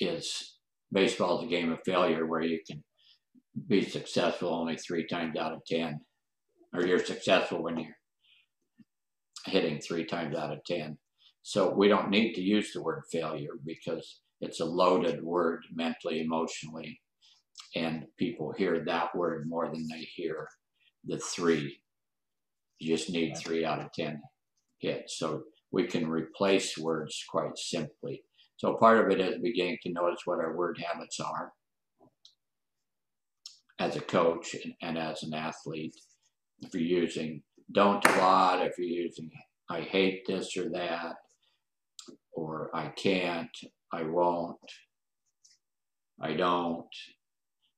is baseball is a game of failure where you can be successful only three times out of ten, or you're successful when you're hitting three times out of ten. So we don't need to use the word failure because it's a loaded word mentally, emotionally, and people hear that word more than they hear the three. You just need three out of ten hits. So we can replace words quite simply so part of it is beginning to notice what our word habits are as a coach and, and as an athlete. If you're using don't a lot, if you're using I hate this or that, or I can't, I won't, I don't,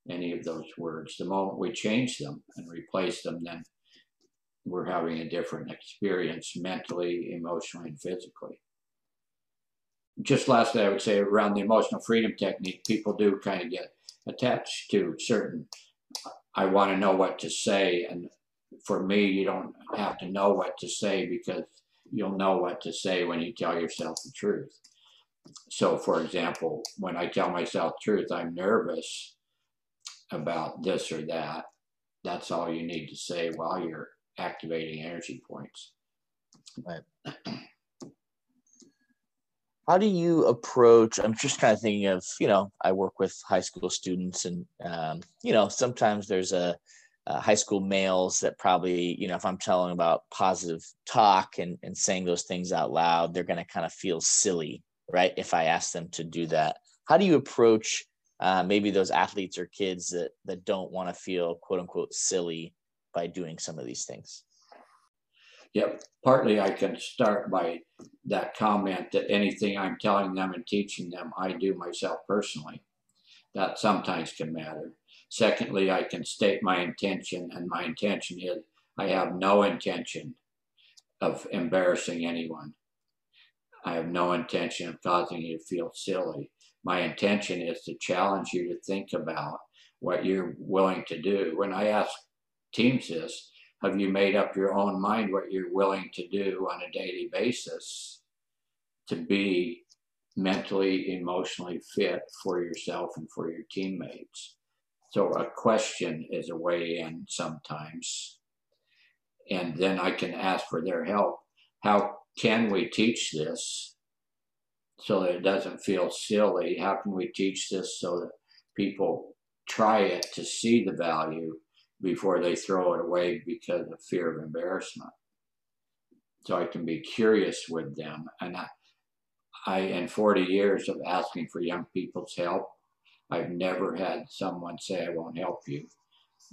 any of those words, the moment we change them and replace them, then we're having a different experience mentally, emotionally, and physically. Just lastly, I would say around the emotional freedom technique, people do kind of get attached to certain, I want to know what to say. And for me, you don't have to know what to say because you'll know what to say when you tell yourself the truth. So, for example, when I tell myself truth, I'm nervous about this or that. That's all you need to say while you're activating energy points. Right. How do you approach? I'm just kind of thinking of, you know, I work with high school students, and um, you know, sometimes there's a, a high school males that probably, you know, if I'm telling about positive talk and and saying those things out loud, they're going to kind of feel silly, right? If I ask them to do that, how do you approach uh, maybe those athletes or kids that that don't want to feel quote unquote silly by doing some of these things? Yep. Partly I can start by that comment that anything I'm telling them and teaching them, I do myself personally. That sometimes can matter. Secondly, I can state my intention, and my intention is I have no intention of embarrassing anyone. I have no intention of causing you to feel silly. My intention is to challenge you to think about what you're willing to do. When I ask teams this, have you made up your own mind what you're willing to do on a daily basis to be mentally, emotionally fit for yourself and for your teammates? So a question is a way in sometimes. And then I can ask for their help. How can we teach this so that it doesn't feel silly? How can we teach this so that people try it to see the value before they throw it away because of fear of embarrassment. So I can be curious with them. And I, I, in 40 years of asking for young people's help, I've never had someone say, I won't help you.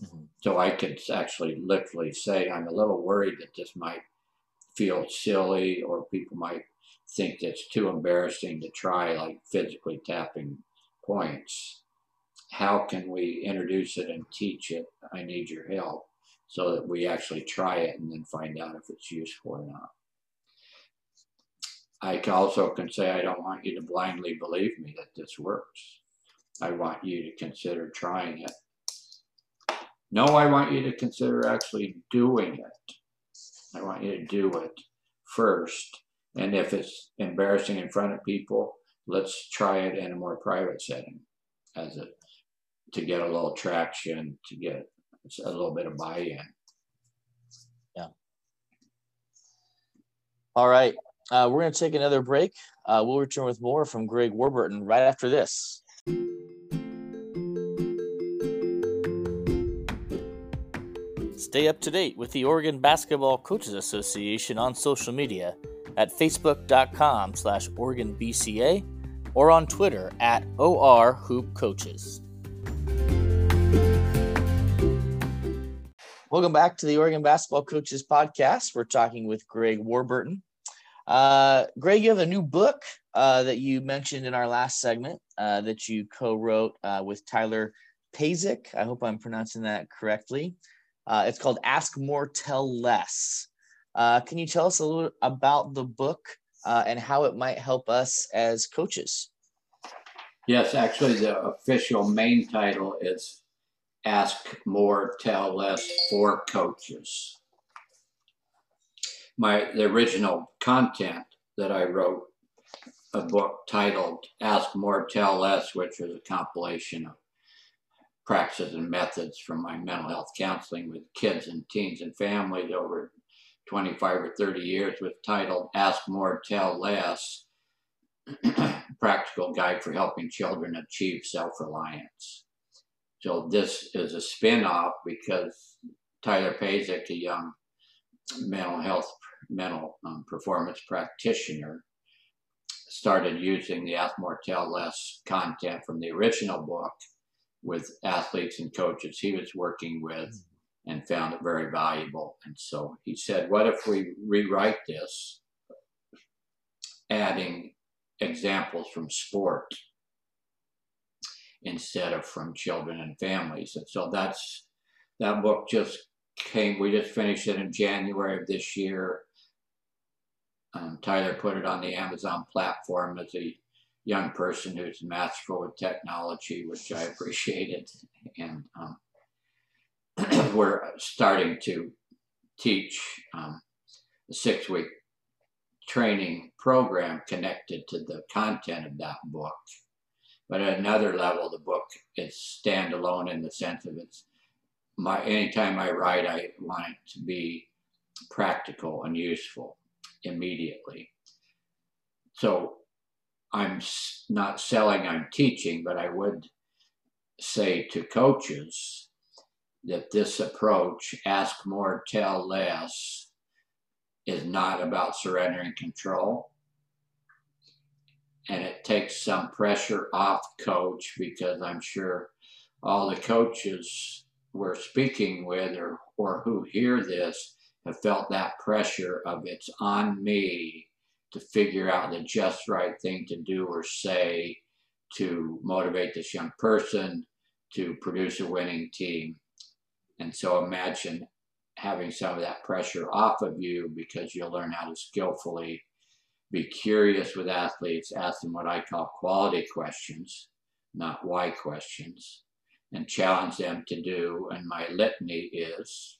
Mm-hmm. So I could actually literally say, I'm a little worried that this might feel silly or people might think it's too embarrassing to try, like physically tapping points how can we introduce it and teach it? I need your help so that we actually try it and then find out if it's useful or not. I also can say, I don't want you to blindly believe me that this works. I want you to consider trying it. No, I want you to consider actually doing it. I want you to do it first. And if it's embarrassing in front of people, let's try it in a more private setting as a to get a little traction, to get a little bit of buy-in. Yeah. All right. Uh, we're going to take another break. Uh, we'll return with more from Greg Warburton right after this. Stay up to date with the Oregon Basketball Coaches Association on social media at facebook.com slash OregonBCA or on Twitter at OR Hoop Coaches. Welcome back to the Oregon Basketball Coaches Podcast. We're talking with Greg Warburton. Uh, Greg, you have a new book uh, that you mentioned in our last segment uh, that you co-wrote uh, with Tyler Pazik. I hope I'm pronouncing that correctly. Uh, it's called "Ask More, Tell Less." Uh, can you tell us a little about the book and how it might help us as coaches? Yes, actually, the official main title is ask more, tell less for coaches. My the original content that I wrote, a book titled Ask More, Tell Less, which was a compilation of practices and methods from my mental health counseling with kids and teens and families over 25 or 30 years was titled Ask More, Tell Less, Practical Guide for Helping Children Achieve Self-Reliance. So this is a spin-off because Tyler Pazik, a young mental health, mental um, performance practitioner, started using the Ask More Tell Less content from the original book with athletes and coaches he was working with and found it very valuable. And so he said, what if we rewrite this, adding examples from sport instead of from children and families. And so that's that book just came. We just finished it in January of this year. Um, Tyler put it on the Amazon platform as a young person who's masterful with technology, which I appreciated, and um, we're starting to teach um, a six-week training program connected to the content of that book. But at another level, the book is standalone in the sense of it's my anytime I write, I want it to be practical and useful immediately. So I'm not selling, I'm teaching, but I would say to coaches that this approach, ask more, tell less, is not about surrendering control. And it takes some pressure off coach because I'm sure all the coaches we're speaking with or, or who hear this have felt that pressure of it's on me to figure out the just right thing to do or say to motivate this young person to produce a winning team. And so imagine having some of that pressure off of you because you'll learn how to skillfully be curious with athletes, ask them what I call quality questions, not why questions, and challenge them to do. And my litany is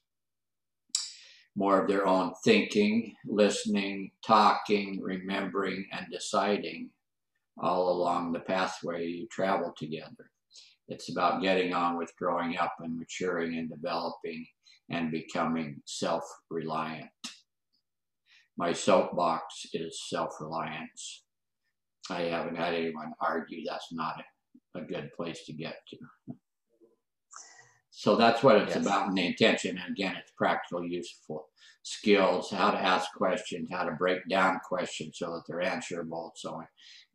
more of their own thinking, listening, talking, remembering, and deciding all along the pathway you travel together. It's about getting on with growing up and maturing and developing and becoming self reliant. My soapbox is self reliance. I haven't had anyone argue that's not a, good place to get to. So that's what it's yes. about in the intention. And again, it's practical, useful skills, how to ask questions, how to break down questions so that they're answerable. So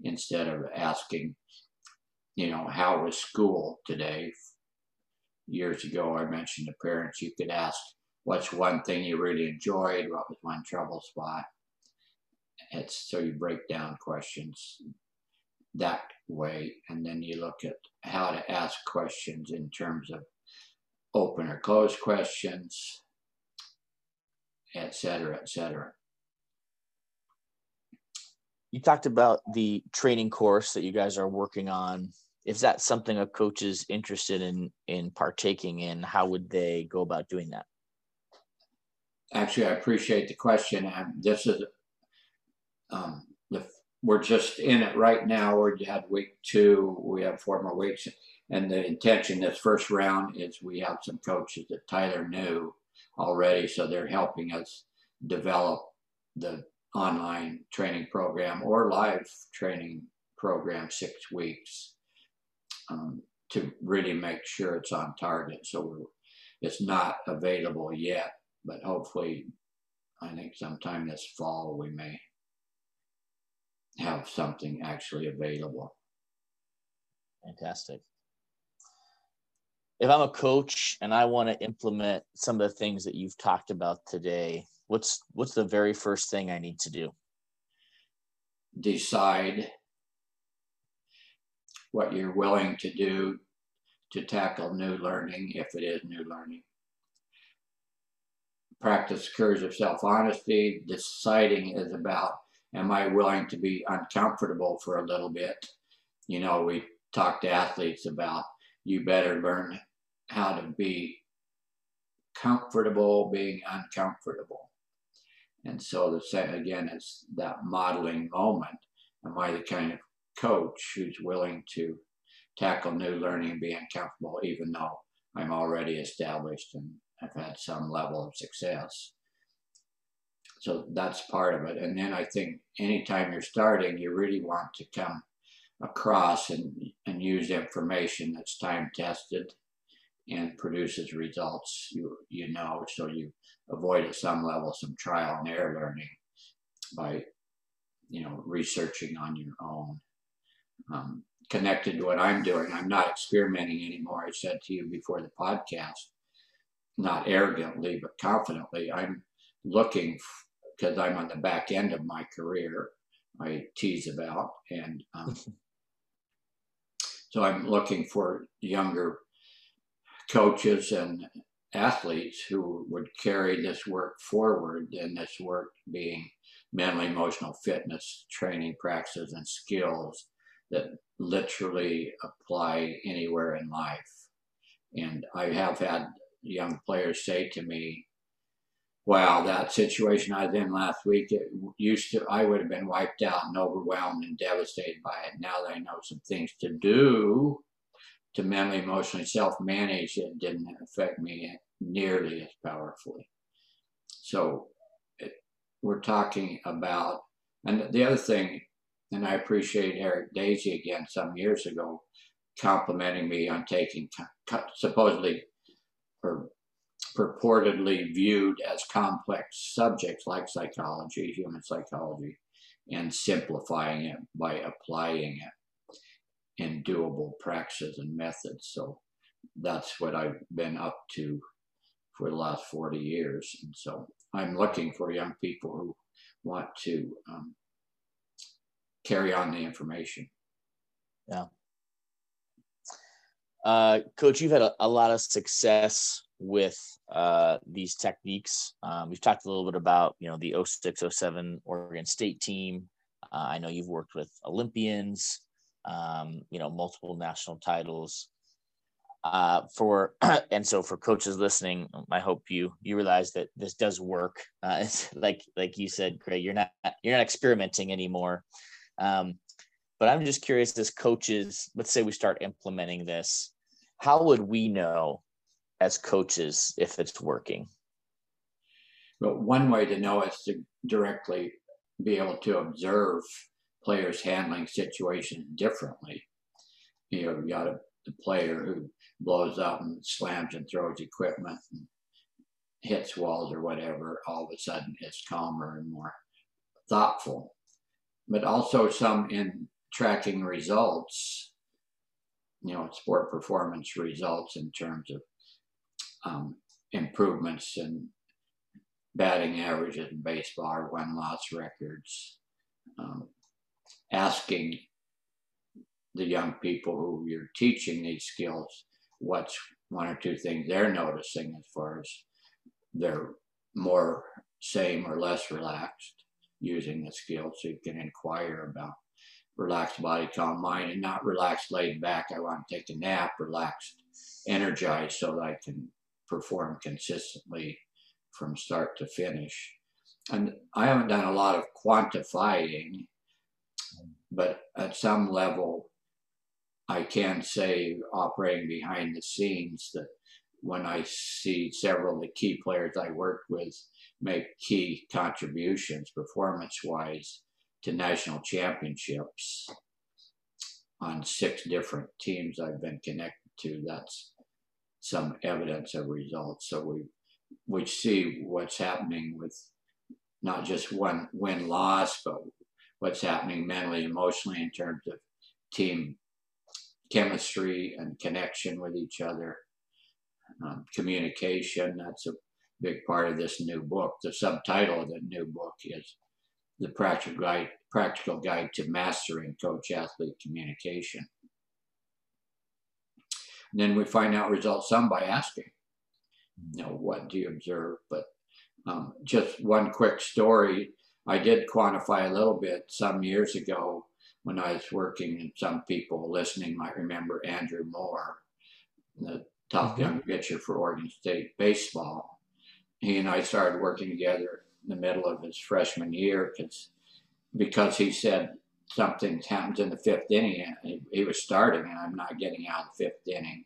instead of asking, you know, how was school today? Years ago, I mentioned to parents, you could ask, what's one thing you really enjoyed? What was one trouble spot? It's so you break down questions that way, and then you look at how to ask questions in terms of open or closed questions, etc., etc. You talked about the training course that you guys are working on. Is that something a coach is interested in in partaking in? How would they go about doing that? Actually i appreciate the question. And this is um, the, we're just in it right now. We had week two. We have four more weeks and the intention this first round is we have some coaches that tyler knew already so they're helping us develop the online training program or live training program six weeks um, to really make sure it's on target. So it's not available yet, but hopefully, I think sometime this fall we may have something actually available. Fantastic. If I'm a coach and I want to implement some of the things that you've talked about today, what's what's the very first thing I need to do? Decide what you're willing to do to tackle new learning if it is new learning. Practice occurs of self-honesty. Deciding is about, am I willing to be uncomfortable for a little bit? You know, we talk to athletes about, you better learn how to be comfortable being uncomfortable. And so the same again, it's that modeling moment. Am I the kind of coach who's willing to tackle new learning and be uncomfortable, even though I'm already established and I've had some level of success. So that's part of it. And then I think anytime you're starting, you really want to come across and, and use information that's time tested and produces results you you know so you avoid at some level some trial and error learning by you know researching on your own um, connected to what I'm doing. I'm not experimenting anymore. I said to you before the podcast, not arrogantly, but confidently, I'm looking because I'm on the back end of my career. I tease about, and um, so I'm looking for younger coaches and athletes who would carry this work forward, and this work being mental emotional fitness training practices and skills that literally apply anywhere in life. And I have had young players say to me, wow, that situation I was in last week, it used to, I would have been wiped out and overwhelmed and devastated by it. Now that I know some things to do to mentally, emotionally self-manage, it didn't affect me nearly as powerfully. So it, we're talking about, and the other thing, and I appreciate Eric Daisy again some years ago complimenting me on taking supposedly or purportedly viewed as complex subjects like psychology, human psychology, and simplifying it by applying it in doable practices and methods. So that's what I've been up to for the last 40 years. And so I'm looking for young people who want to um, carry on the information. Yeah. Uh, Coach, you've had a, a lot of success with uh, these techniques. Um, we've talked a little bit about, you know, the 06, 07 Oregon State team. Uh, I know you've worked with Olympians, um, you know, multiple national titles. Uh, for and so for coaches listening, I hope you you realize that this does work. Uh, it's like like you said, Greg, you're not you're not experimenting anymore. Um, but I'm just curious, as coaches, let's say we start implementing this, how would we know as coaches if it's working? But one way to know is to directly be able to observe players handling situations differently. You know, you got a, a player who blows up and slams and throws equipment and hits walls or whatever, all of a sudden it's calmer and more thoughtful. But also some in tracking results, you know, sport performance results in terms of um, improvements in batting averages in baseball win loss records. Um, asking the young people who you're teaching these skills what's one or two things they're noticing as far as they're more same or less relaxed using the skill so you can inquire about relaxed body calm mind and not relaxed laid back i want to take a nap relaxed energized so that i can perform consistently from start to finish. And I haven't done a lot of quantifying, but at some level, I can say, operating behind the scenes, that when I see several of the key players I worked with make key contributions performance wise to national championships on six different teams I've been connected to, that's some evidence of results. So we we see what's happening with not just one win loss, but what's happening mentally, emotionally in terms of team chemistry and connection with each other, um, communication. That's a big part of this new book. The subtitle of the new book is the practical guide, practical guide to mastering coach athlete communication. And then we find out results some by asking, you know, what do you observe? But um, just one quick story. I did quantify a little bit some years ago when I was working, and some people listening might remember Andrew Moore, the top mm-hmm. young pitcher for Oregon State baseball. He and I started working together in the middle of his freshman year because because he said something happens in the fifth inning. And he, was starting, and I'm not getting out of the fifth inning.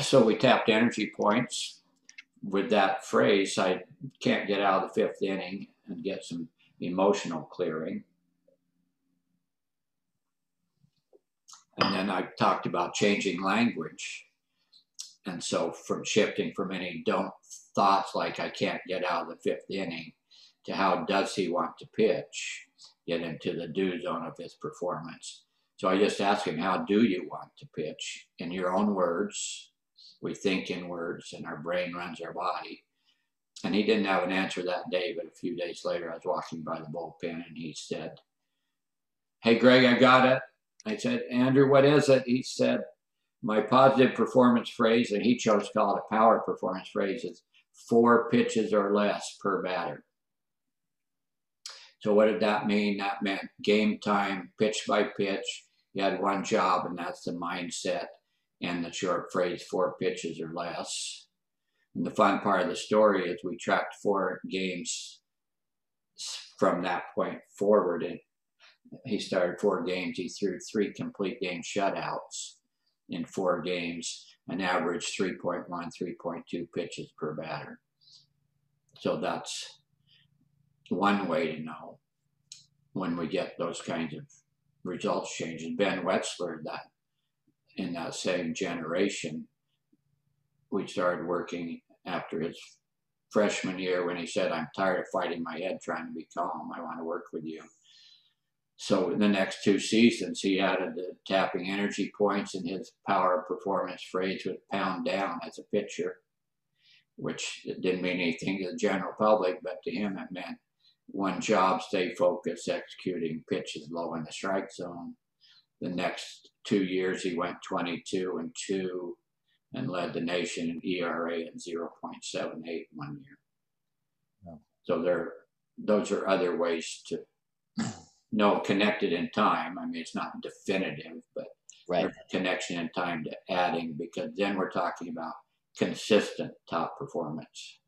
so we tapped energy points with that phrase. I can't get out of the fifth inning and get some emotional clearing. And then I talked about changing language. And so from shifting from any don't thoughts like I can't get out of the fifth inning to how does he want to pitch get into the do zone of his performance. So I just asked him, How do you want to pitch? In your own words. We think in words, and our brain runs our body. And he didn't have an answer that day, but a few days later, I was walking by the bullpen and he said, Hey, Greg, I got it. I said, Andrew, what is it? He said, my positive performance phrase, and he chose to call it a power performance phrase, is four pitches or less per batter. So what did that mean? That meant game time, pitch by pitch. You had one job, and that's the mindset and the short phrase, four pitches or less. And the fun part of the story is we tracked four games from that point forward. And he started four games. He threw three complete game shutouts in four games, an average 3.1, 3.2 pitches per batter. So that's one way to know when we get those kinds of results changes. Ben Wetzler, that in that same generation, we started working after his freshman year when he said, I'm tired of fighting my head trying to be calm. I want to work with you. So in the next two seasons, he added the tapping energy points in his power performance phrase with pound down as a pitcher, which didn't mean anything to the general public, but to him it meant one job, stay focused, executing pitches low in the strike zone. The next two years, he went 22 and 2 and led the nation in ERA at 0.78 one year. Yeah. So there, those are other ways to know connected in time. I mean, it's not definitive, but right. connection in time to adding because then we're talking about consistent top performance.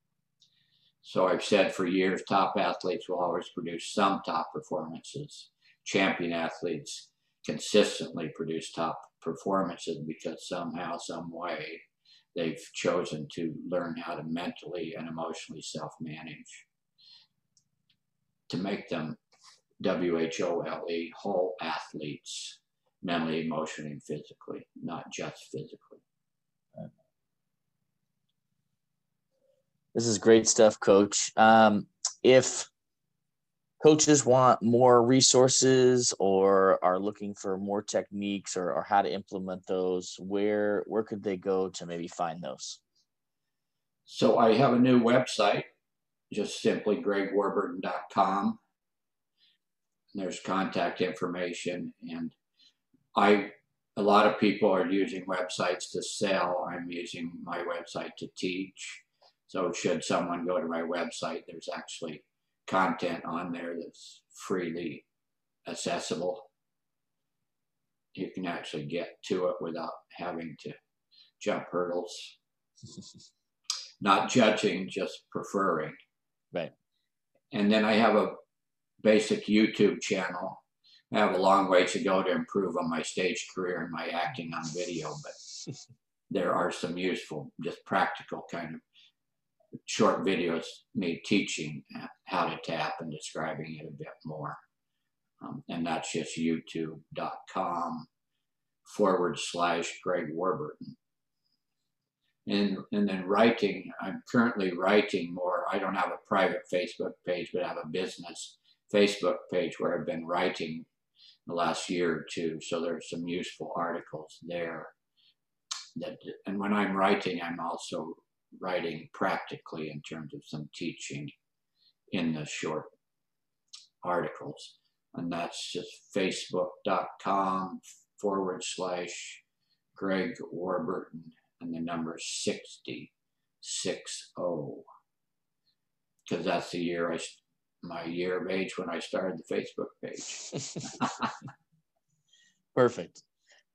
So I've said for years, top athletes will always produce some top performances. Champion athletes consistently produce top performances because somehow, some way, they've chosen to learn how to mentally and emotionally self-manage to make them W-H-O-L-E, whole athletes, mentally, emotionally, and physically, not just physically. This is great stuff, Coach. Um, if coaches want more resources or are looking for more techniques or, or how to implement those, where where could they go to maybe find those? So I have a new website, just simply gregwarburton.com. There's contact information and I a lot of people are using websites to sell. I'm using my website to teach. So should someone go to my website, there's actually content on there that's freely accessible. You can actually get to it without having to jump hurdles. Not judging, just preferring. Right. And then I have a basic YouTube channel. I have a long way to go to improve on my stage career and my acting on video, but there are some useful, just practical kind of short videos me teaching how to tap and describing it a bit more. Um, and that's just youtube.com forward slash Greg Warburton. And, and then writing, I'm currently writing more. I don't have a private Facebook page, but I have a business Facebook page where I've been writing the last year or two. So there's some useful articles there. That, and when I'm writing, I'm also writing practically in terms of some teaching in the short articles. And that's just facebook.com forward slash Greg Warburton and the number 60, 60. Because that's the year I, my year of age when I started the Facebook page. Perfect.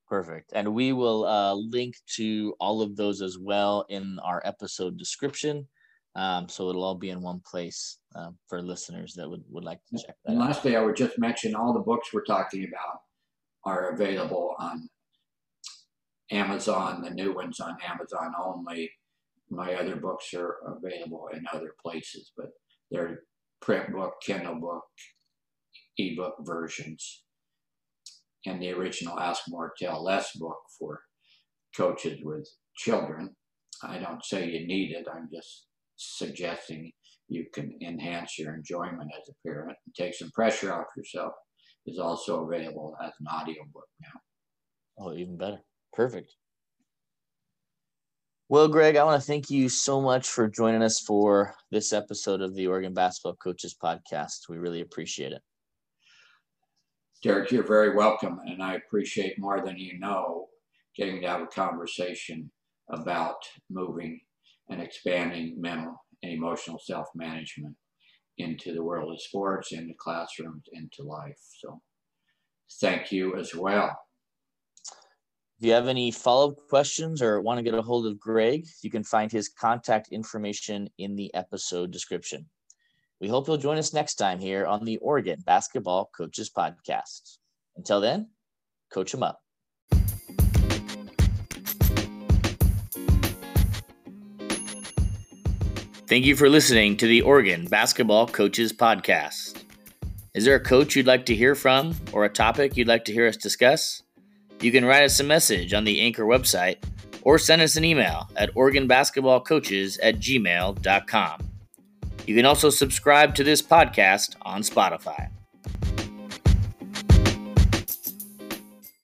Perfect. And we will uh, link to all of those as well in our episode description. Um, so it'll all be in one place uh, for listeners that would, would like to check that and out. Lastly, I would just mention all the books we're talking about are available on Amazon, the new ones on Amazon only. My other books are available in other places, but they're print book, Kindle book, ebook versions and the original Ask More Tell Less book for coaches with children. I don't say you need it, I'm just suggesting you can enhance your enjoyment as a parent and take some pressure off yourself is also available as an audiobook now. Oh, even better. Perfect. Well, Greg, I want to thank you so much for joining us for this episode of the Oregon Basketball Coaches Podcast. We really appreciate it. Derek, you're very welcome, and I appreciate more than you know getting to have a conversation about moving and expanding mental and emotional self management into the world of sports, into classrooms, into life. So thank you as well. If you have any follow up questions or want to get a hold of Greg, you can find his contact information in the episode description. We hope you'll join us next time here on the Oregon Basketball Coaches Podcast. Until then, coach them up. Thank you for listening to the Oregon Basketball Coaches Podcast. Is there a coach you'd like to hear from or a topic you'd like to hear us discuss? You can write us a message on the Anchor website or send us an email at OregonBasketballCoaches at gmail.com. You can also subscribe to this podcast on Spotify.